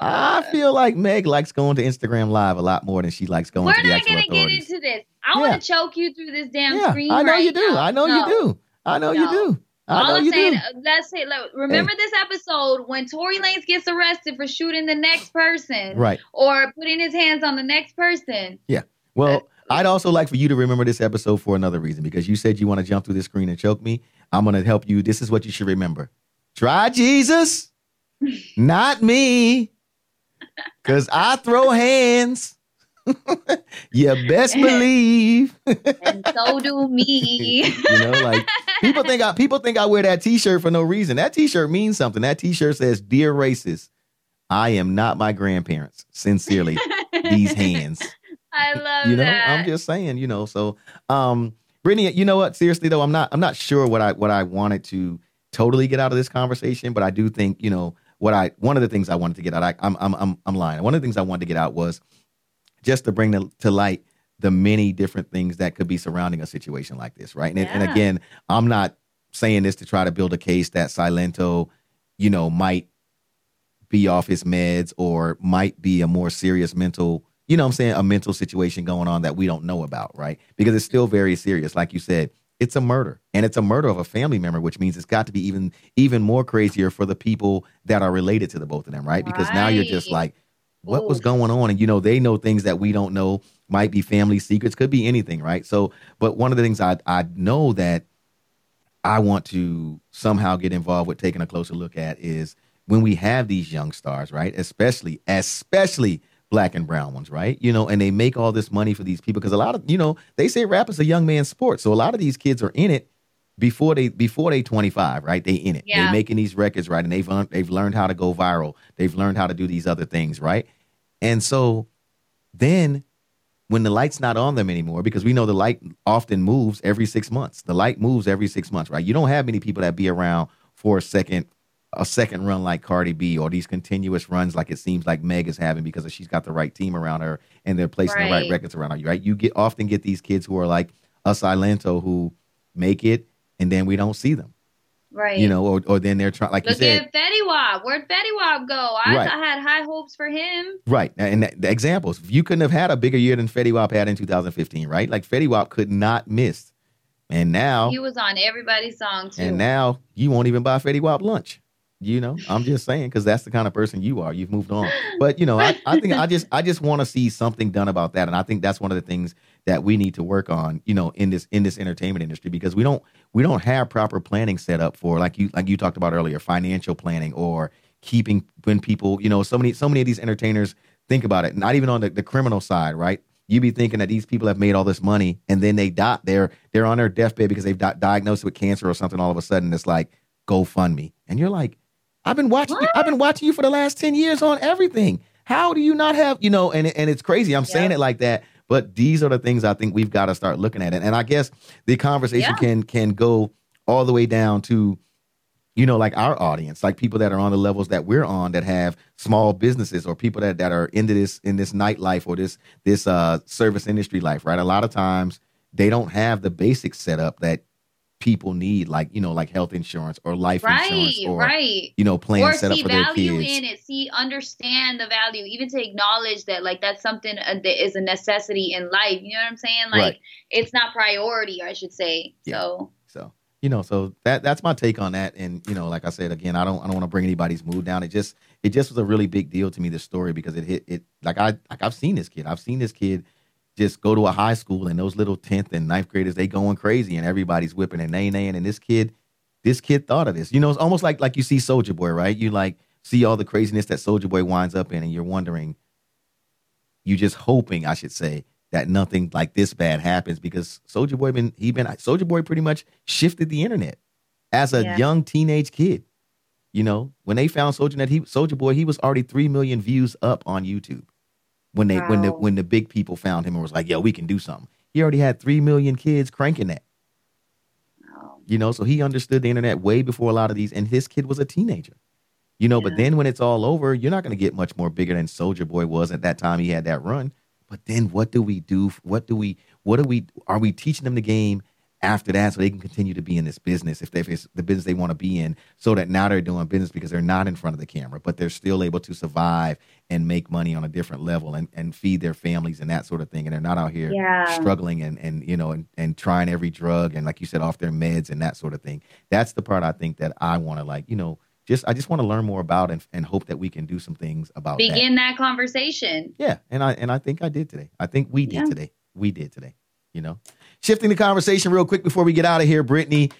I feel like Meg likes going to Instagram Live a lot more than she likes going We're to the actual authorities. We're not going to get into this. I yeah. want to choke you through this damn yeah, screen. I know right you do. Now. I know no. you do. I know no. you do. I All I'm saying, do. Uh, let's say, like, remember hey. this episode when Tory Lanez gets arrested for shooting the next person, right? Or putting his hands on the next person. Yeah. Well, uh, I'd also like for you to remember this episode for another reason because you said you want to jump through the screen and choke me. I'm going to help you. This is what you should remember: try Jesus, not me. Cause I throw hands. you best believe. and so do me. you know, like people think I people think I wear that T-shirt for no reason. That T-shirt means something. That T-shirt says, "Dear racist, I am not my grandparents. Sincerely, these hands." I love you know, that. I'm just saying, you know. So, um, Brittany, you know what? Seriously though, I'm not. I'm not sure what I what I wanted to totally get out of this conversation, but I do think you know what I one of the things I wanted to get out. I, am I'm I'm I'm lying. One of the things I wanted to get out was just to bring the, to light the many different things that could be surrounding a situation like this, right? And, yeah. and again, I'm not saying this to try to build a case that Silento, you know, might be off his meds or might be a more serious mental, you know I'm saying, a mental situation going on that we don't know about, right? Because it's still very serious. Like you said, it's a murder. And it's a murder of a family member which means it's got to be even even more crazier for the people that are related to the both of them right, because now you're just like what Ooh. was going on? And you know they know things that we don't know. Might be family secrets. Could be anything right? So but one of the things i i know that i want to somehow get involved with taking a closer look at is when we have these young stars right? Especially especially black and brown ones, right? You know, and they make all this money for these people because a lot of, you know, they say rap is a young man's sport. So a lot of these kids are in it before they before they 25, right? They in it. Yeah. They making these records, right? And they've learned they've learned how to go viral. They've learned how to do these other things, right? And so then when the light's not on them anymore, because we know the light often moves every six months. The light moves every six months, right? You don't have many people that be around for a second a second run like Cardi B or these continuous runs like it seems like Meg is having because she's got the right team around her and they're placing the right Right. records around her. Right? You get often get these kids who are like us Silento who make it and then we don't see them. Right. You know, or or then they're trying like Look you said. at Fetty Wap. Where'd Fetty Wap go? I, Right. I had high hopes for him. Right. And that- the examples, you couldn't have had a bigger year than Fetty Wap had in 2015, right? Like Fetty Wap could not miss. And now, He was on everybody's song too. and now you won't even buy Fetty Wap lunch. You know, I'm just saying because that's the kind of person you are. You've moved on, but you know, I, I think I just I just want to see something done about that, and I think that's one of the things that we need to work on. You know, in this in this entertainment industry because we don't we don't have proper planning set up for like you like you talked about earlier, financial planning or keeping when people you know so many so many of these entertainers think about it. Not even on the, the criminal side, right? You be thinking that these people have made all this money and then they die. They're they're on their deathbed because they've di- diagnosed with cancer or something. All of a sudden, it's like GoFundMe, and you're like, I've been watching. You, I've been watching you for the last ten years on everything. How do you not have you know? And and it's crazy. I'm saying it like that, but these are the things I think we've got to start looking at it. And I guess the conversation Yeah. can can go all the way down to you know, like our audience, like people that are on the levels that we're on that have small businesses or people that, that are into this in this nightlife or this this uh service industry life, right? A lot of times they don't have the basic setup that people need, like, you know, like health insurance or life right, insurance or right. you know, Or plans set up for their value kids. in it, see understand the value, even to acknowledge that like that's something uh, that is a necessity in life. You know what I'm saying? Like Right. it's not priority, I should say. Yeah. So So you know, so that that's my take on that. And you know, like I said again, I don't I don't want to bring anybody's mood down. It just it just was a really big deal to me this story because it hit it like I like I've seen this kid. I've seen this kid just go to a high school and those little tenth and ninth graders they going crazy and everybody's whipping and nay naying and this kid this kid thought of this. You know, it's almost like like you see Soulja Boy, right? You like see all the craziness that Soulja Boy winds up in, and you're wondering, you just hoping, I should say, that nothing like this bad happens because Soulja Boy been he been Soulja Boy pretty much shifted the internet as a Yeah. young teenage kid. You know, when they found Soldier Net, he Soulja Boy, he was already three million views up on YouTube. When they when the when the big people found him and was like, "Yo, we can do something." He already had three million kids cranking that. You know, so he understood the internet way before a lot of these, and his kid was a teenager. You know, but then when it's all over, you're not going to get much more bigger than Soulja Boy was at that time. He had that run. But then what do we do? What do we? What are we? Are we teaching them the game after that so they can continue to be in this business if, they, if it's the business they want to be in? So that now they're doing business because they're not in front of the camera, but they're still able to survive and make money on a different level and, and feed their families and that sort of thing. And they're not out here yeah. struggling and and you know and, and trying every drug and like you said off their meds and that sort of thing that's the part i think that i want to like you know just i just want to learn more about and, and hope that we can do some things about that Begin that conversation. yeah and i and i think i did today i think we did Yeah. today we did today you know shifting the conversation real quick before we get out of here brittany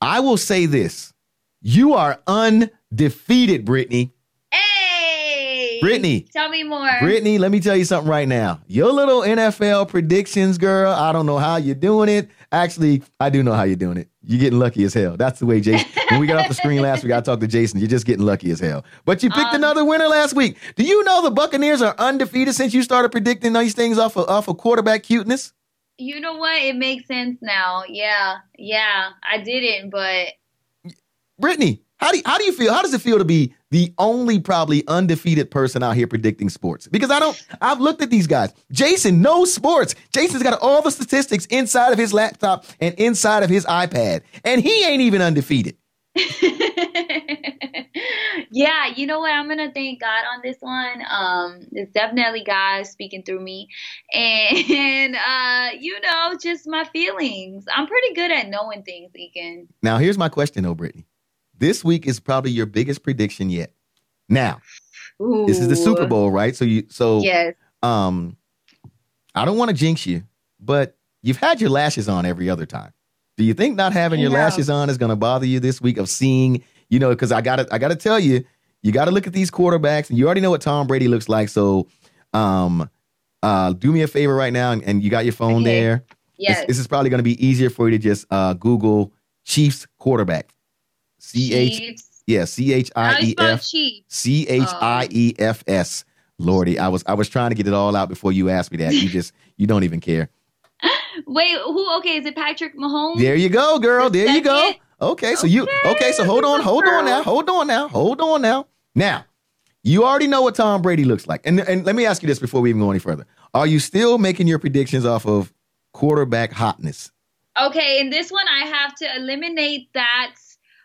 i will say this you are undefeated brittany Hey, Brittany. tell me more. Brittany, let me tell you something right now. Your little NFL predictions, girl. I don't know how you're doing it. Actually, I do know how you're doing it. You're getting lucky as hell. That's the way Jason. when we got off the screen last week, I talked to Jason. You're just getting lucky as hell. But you picked Um, another winner last week. Do you know the Buccaneers are undefeated since you started predicting these things off of, off of quarterback cuteness? You know what? It makes sense now. Yeah, yeah. I didn't, but Brittany, how do you, how do you feel? How does it feel to be the only probably undefeated person out here predicting sports? Because I don't. I've looked at these guys. Jason knows sports. Jason's got all the statistics inside of his laptop and inside of his iPad, and he ain't even undefeated. yeah, you know what? I'm gonna thank God on this one. Um, it's definitely God speaking through me, and uh, you know, just my feelings. I'm pretty good at knowing things, Aiken. Now, here's my question, though, Brittany. This week is probably your biggest prediction yet. Now, Ooh. this is the Super Bowl, right? So you so Yes. um, I don't want to jinx you, but you've had your lashes on every other time. Do you think not having your lashes on is going to bother you this week of seeing, you know, because I got to I got to tell you, you got to look at these quarterbacks, and you already know what Tom Brady looks like. So, um, uh, do me a favor right now, and, and you got your phone Okay. there. Yes. This, is probably going to be easier for you to just uh, Google Chiefs quarterback. C H Chiefs. yeah C H I E F Chiefs? C H I E F S. Lordy, I was I was trying to get it all out before you asked me that. You just you don't even care. Wait, who? Okay, is it Patrick Mahomes? There you go, girl. The There you go. Okay, so you okay, so hold on, hold on now, hold on now, hold on now. Now, you already know what Tom Brady looks like. And and let me ask you this before we even go any further. Are you still making your predictions off of quarterback hotness? Okay, in this one I have to eliminate that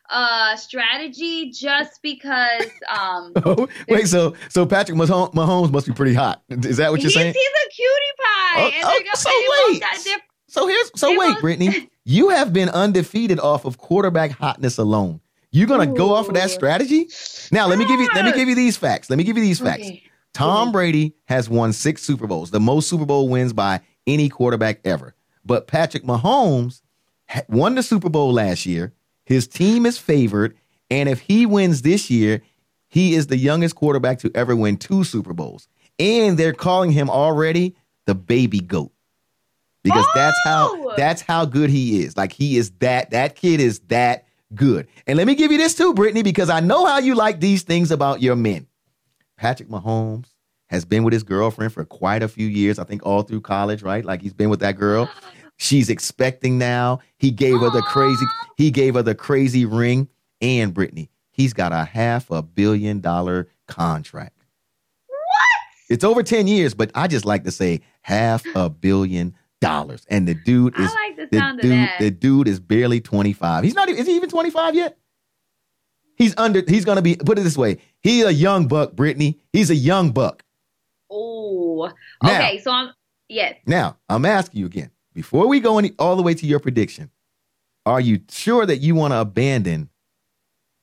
uh strategy just because um Oh, wait, so so Patrick Mahomes, must be pretty hot. Is that what you're he's, saying? he's a cutie pie. Oh, and oh, so wait. diff- So here's so wait, both- Brittany, you have been undefeated off of quarterback hotness alone. You're gonna go off of that strategy? Now let me give you let me give you these facts. Let me give you these facts. Okay. Tom. Brady has won six Super Bowls, the most Super Bowl wins by any quarterback ever. But Patrick Mahomes won the Super Bowl last year. His team is favored, and if he wins this year, he is the youngest quarterback to ever win two Super Bowls. And they're calling him already the baby goat. Because that's how Oh! that's how good he is. Like he is that that kid is that good. And let me give you this too, Brittany, because I know how you like these things about your men. Patrick Mahomes has been with his girlfriend for quite a few years. I think all through college, right? Like he's been with that girl. She's expecting now. He gave her the crazy. He gave her the crazy ring. And Brittany, he's got a half a billion dollar contract. What? It's over ten years, but I just like to say half a billion dollars. And the dude is like the the dude. The dude is barely twenty five. He's not. Is he even twenty five yet? He's under. He's gonna be. Put it this way. He's a young buck, Brittany. He's a young buck. oh. Now- Okay, so I'm yes. Now, I'm asking you again, before we go any all the way to your prediction, are you sure that you want to abandon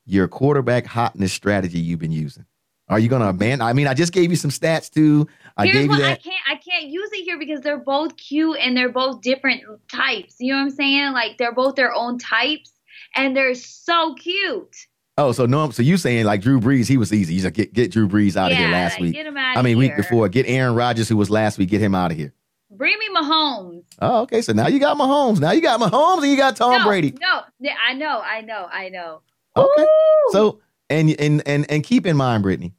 your quarterback hotness strategy you've been using? Are you going to abandon? I mean, I just gave you some stats too. I Here's what I can't I can't use it here because they're both cute and they're both different types. You know what I'm saying? Like they're both their own types and they're so cute. Oh, so no, so you saying like Drew Brees, he was easy. You said get get Drew Brees out of here last like, week. Get him out I mean, here. week before, get Aaron Rodgers, who was last week, get him out of here. Bring me Mahomes. Oh, okay. So now you got Mahomes. Now you got Mahomes and you got Tom no, Brady. No, yeah, I know, I know, I know. Okay. Woo! So and and and and keep in mind, Brittany,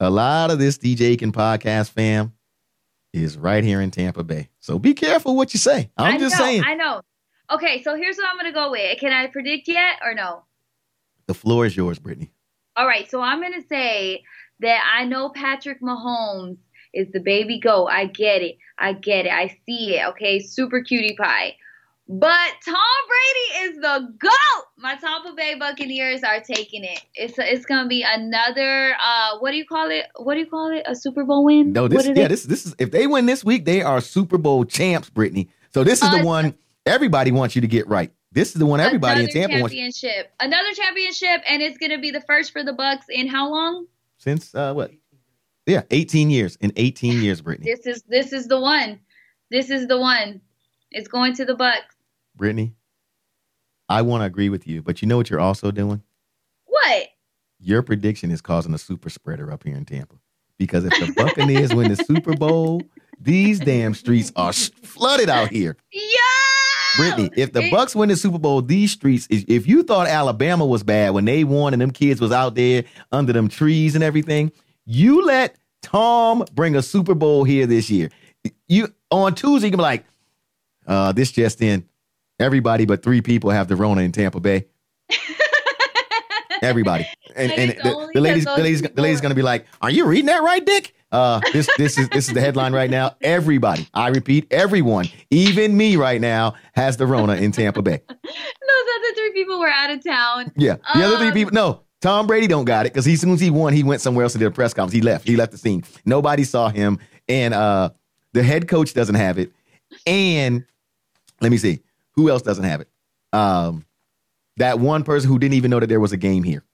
a lot of this DJ Aiken podcast fam is right here in Tampa Bay. So be careful what you say. I'm I just know, saying I know. Okay, so here's what I'm gonna go with. Can I predict yet or no? the floor is yours, Brittany. All right, so I'm gonna say that I know Patrick Mahomes is the baby goat. I get it. I get it. I see it. Okay, super cutie pie. But Tom Brady is the goat. My Tampa Bay Buccaneers are taking it. It's it's gonna be another uh what do you call it? What do you call it? A Super Bowl win? No, this yeah, they- this this is if they win this week, they are Super Bowl champs, Brittany. So this is Uh, the one everybody wants you to get right. This is the one everybody in Tampa wants championship. Another championship, and it's gonna be the first for the Bucks in how long? since uh what? Yeah, 18 years. In 18 years, Brittany. This is this is the one. This is the one. It's going to the Bucks. Brittany, I want to agree with you, but you know what you're also doing? What? Your prediction is causing a super spreader up here in Tampa. Because if the Buccaneers win the Super Bowl, these damn streets are flooded out here. Yeah. Brittany, if the Bucks win the Super Bowl, these streets, is- if you thought Alabama was bad when they won and them kids was out there under them trees and everything, you let Tom bring a Super Bowl here this year. You on Tuesday, you can be like, uh, this just in. Everybody but three people have the Rona in Tampa Bay. Everybody. And, And and the, the ladies, the ladies, the ladies gonna be like, "Are you reading that right, Dick?" Uh, this, this is this is the headline right now. Everybody, I repeat, everyone, even me right now, has the Rona in Tampa Bay. Those other three people were out of town. Yeah, the other three Um, people, no. Tom Brady don't got it because he, as soon as he won, he went somewhere else to did a press conference. He left. He left the scene. Nobody saw him, and uh, the head coach doesn't have it. And let me see who else doesn't have it. Um, that one person who didn't even know that there was a game here.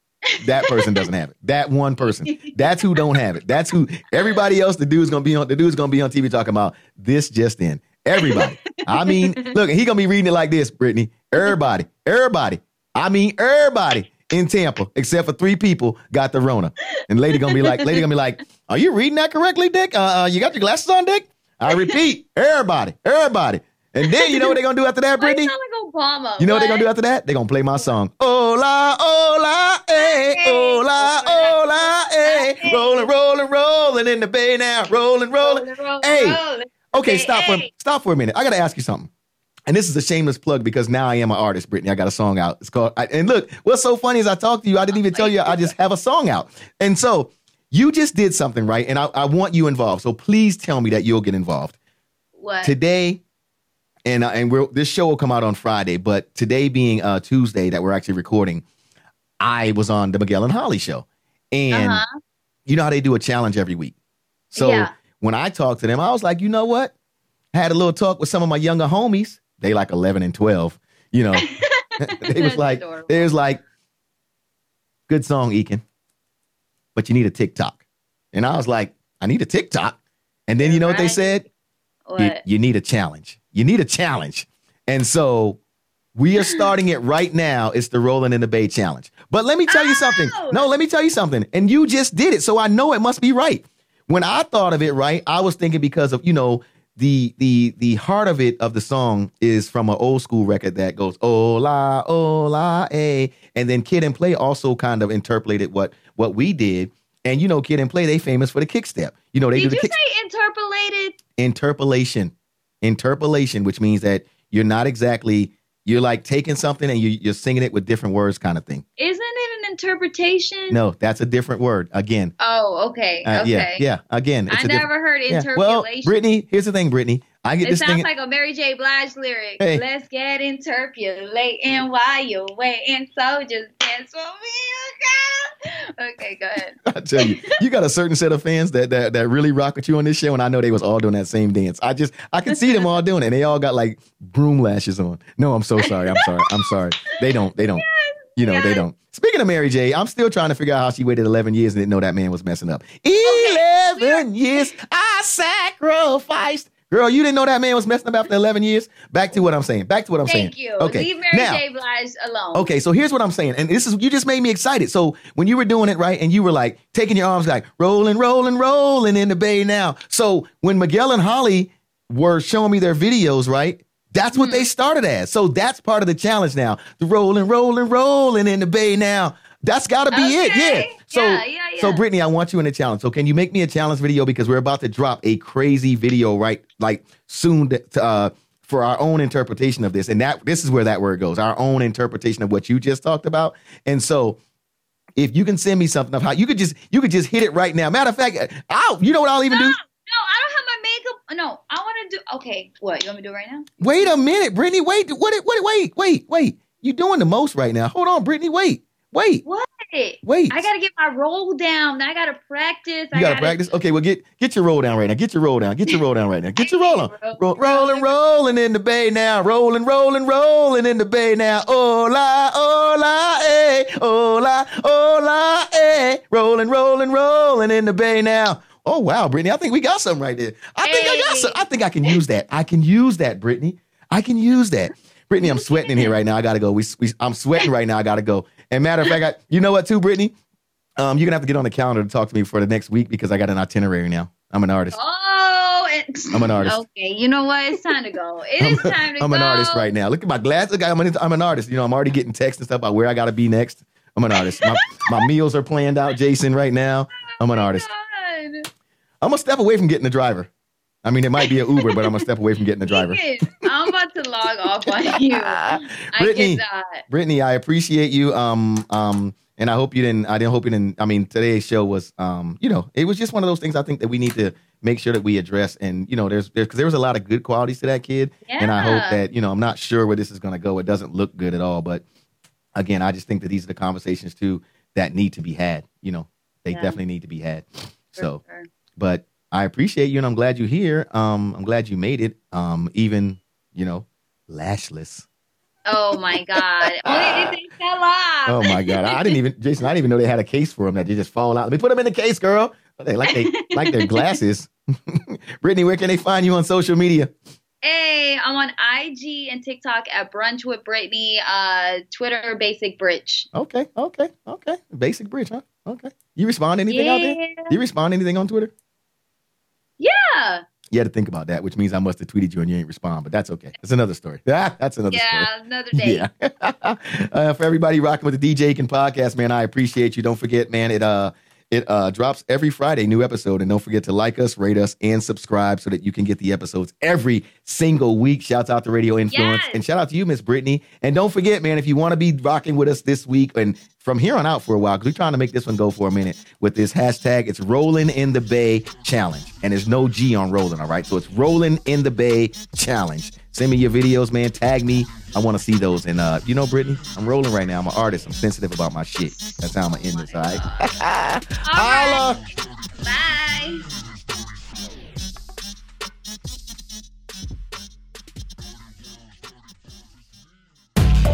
That person doesn't have it. That one person. That's who don't have it. That's who. Everybody else, the dude's gonna be on. The dude's gonna be on TV talking about this just in. Everybody. I mean, look, he gonna be reading it like this, Brittany. Everybody, everybody. I mean, everybody in Tampa, except for three people, got the Rona. And lady gonna be like, lady gonna be like, are you reading that correctly, Dick? Uh, uh you got your glasses on, Dick? I repeat, everybody, everybody. And then you know what they're gonna do after that, Brittany? like Obama? You know what they're gonna do after that? They're gonna play my song. Hola, hola, eh, hola, hola, eh. Rolling, rolling, rolling in the bay now. Rolling, rolling. Rolling, rolling, Hey. Okay, stop for stop for a minute. I gotta ask you something. and this is a shameless plug because now I am an artist, Brittany. I got a song out. It's called. I, and look, what's so funny is I talked to you. I didn't even tell you. I just have a song out. And so you just did something right, and I, I want you involved. So please tell me that you'll get involved What? today. And uh, and we're, this show will come out on Friday, but today being uh, Tuesday that we're actually recording, I was on the Miguel and Holly show, and uh-huh. you know how they do a challenge every week. So Yeah. when I talked to them, I was like, you know what? I had a little talk with some of my younger homies. They like 11 and 12. You know, they was like, adorable. they was like, good song, Aiken, but you need a TikTok. And I was like, I need a TikTok. And then you know what they said? What? You, you need a challenge. You need a challenge. And so we are starting it right now. It's the Rolling in the Bay challenge. But let me tell you something. Oh! No, let me tell you something. And you just did it. So I know it must be right. When I thought of it, right, I was thinking because of, you know, the the the heart of it of the song is from an old school record that goes ola ola eh and then Kid 'n Play also kind of interpolated what what we did and you know Kid 'n Play they famous for the kick step you know they Did do you the kick say interpolated? interpolation interpolation which means that you're not exactly you're like taking something and you, you're singing it with different words kind of thing Isn't it an interpretation? no that's a different word again Oh, okay. Uh, okay. yeah yeah again I a never heard yeah. interpolation. well brittany here's the thing brittany i get it this sounds thing like a Mary J. Blige lyric. Hey. Let's get interpolating while you're waiting. So dance for me, girl. Okay, go ahead. I tell you, you got a certain set of fans that, that that really rock with you on this show, and I know they was all doing that same dance. I just I can see them all doing it. And they all got like broom lashes on. No, I'm so sorry. I'm sorry. I'm sorry. They don't. They don't. You know, they don't. Speaking of Mary J, I'm still trying to figure out how she waited 11 years and didn't know that man was messing up. 11 years I sacrificed. Girl, you didn't know that man was messing up after 11 years? Back to what I'm saying. Back to what I'm saying. Thank you. Okay. Leave Mary now, J. Blige alone. Okay, so here's what I'm saying, and this is you just made me excited. So when you were doing it right, and you were like taking your arms like rolling, rolling, rolling in the bay now. So when Miguel and Holly were showing me their videos, right? That's what they mm-hmm. started as. So that's part of the challenge now. The rolling, rolling, rolling in the bay now. That's got to be it. Yeah. So, Yeah, yeah, so. Brittany, I want you in a challenge. So can you make me a challenge video because we're about to drop a crazy video right like soon to, uh, for our own interpretation of this, and that this is where that word goes. Our own interpretation of what you just talked about. And so, if you can send me something of how you could just you could just hit it right now. Matter of fact, I'll you know what I'll even do. No, I don't have my makeup. No, I want to do. Okay, what you want me to do right now? Wait a minute, Brittany. Wait, what? What? Wait, wait, wait. You doing the most right now? Hold on, Brittany. Wait, wait, What? wait. I gotta get my roll down. I gotta practice. I You gotta practice. Okay, well get get your roll down right now. Get your roll down. Get your roll down right now. Get your roll on. Roll, rolling, rolling in the bay now. Rolling, rolling, rolling in the bay now. Hola, hola, eh. Hola, hola, eh. Rolling, rolling, rolling in the bay now. Oh wow, Brittany, I think we got something right there. I think I got Hey. some. I think I can use that. I can use that, Brittany. I can use that. Brittany, I'm sweating in here right now. I gotta go. We, we I'm sweating right now. I gotta go. And matter of fact, I, you know what, too, Brittany? Um, you're gonna have to get on the calendar to talk to me for the next week because I got an itinerary now. I'm an artist. Oh, I'm an artist. Okay, you know what? It's time to go. It is I'm, time to go. I'm an artist right now. Look at my glass. Look, I'm an, I'm an artist. You know, I'm already getting texts and stuff about where I gotta be next. I'm an artist. My, my meals are planned out, Jason, right now. I'm an artist. God. I'm gonna step away from getting a driver. I mean, it might be an Uber, but I'm gonna step away from getting the driver. I'm about to log off on you. I Brittany, cannot. Brittany, I appreciate you. Um, um, and I hope you didn't. I didn't hope you didn't. I mean, today's show was, um, you know, it was just one of those things. I think that we need to make sure that we address. And you know, there's there's because there was a lot of good qualities to that kid, and I hope that you know, I'm not sure where this is going to go. It doesn't look good at all. But again, I just think that these are the conversations too that need to be had. You know, they Yeah. definitely need to be had. For So, sure. but I appreciate you, and I'm glad you're here. Um, I'm glad you made it. Um, even you know, lashless. Oh my God. Oh, they, they fell off. Oh my god! I didn't even, Jason. I didn't even know they had a case for them that they just fall out. Let me put them in the case, girl. They like they like their glasses. Brittany, where can they find you on social media? Hey, I'm on IG and TikTok at Brunch with Brittany. Uh, Twitter, Basic Britch. Okay, okay, okay. Basic bridge, huh? Okay. You respond to anything out there? Yeah. Do you respond to anything on Twitter? Yeah. You had to think about that, which means I must have tweeted you and you ain't respond, but that's okay. That's another story. that's another story. Yeah. Another day. Yeah. uh, for everybody rocking with the DJ Aiken podcast, man, I appreciate you. Don't forget, man, it uh It uh, drops every Friday, new episode. And don't forget to like us, rate us, and subscribe so that you can get the episodes every single week. Shouts out to Radio Influence. Yes. And shout out to you, Miss Brittany. And don't forget, man, if you want to be rocking with us this week and from here on out for a while, because we're trying to make this one go for a minute with this hashtag, it's Rolling in the Bay Challenge. And there's no G on rolling, all right? So it's Rolling in the Bay Challenge. Send me your videos, man. Tag me. I want to see those. And uh, you know, Brittany, I'm rolling right now. I'm an artist. I'm sensitive about my shit. That's how I'm gonna end this, all right? All Holla. right. Bye.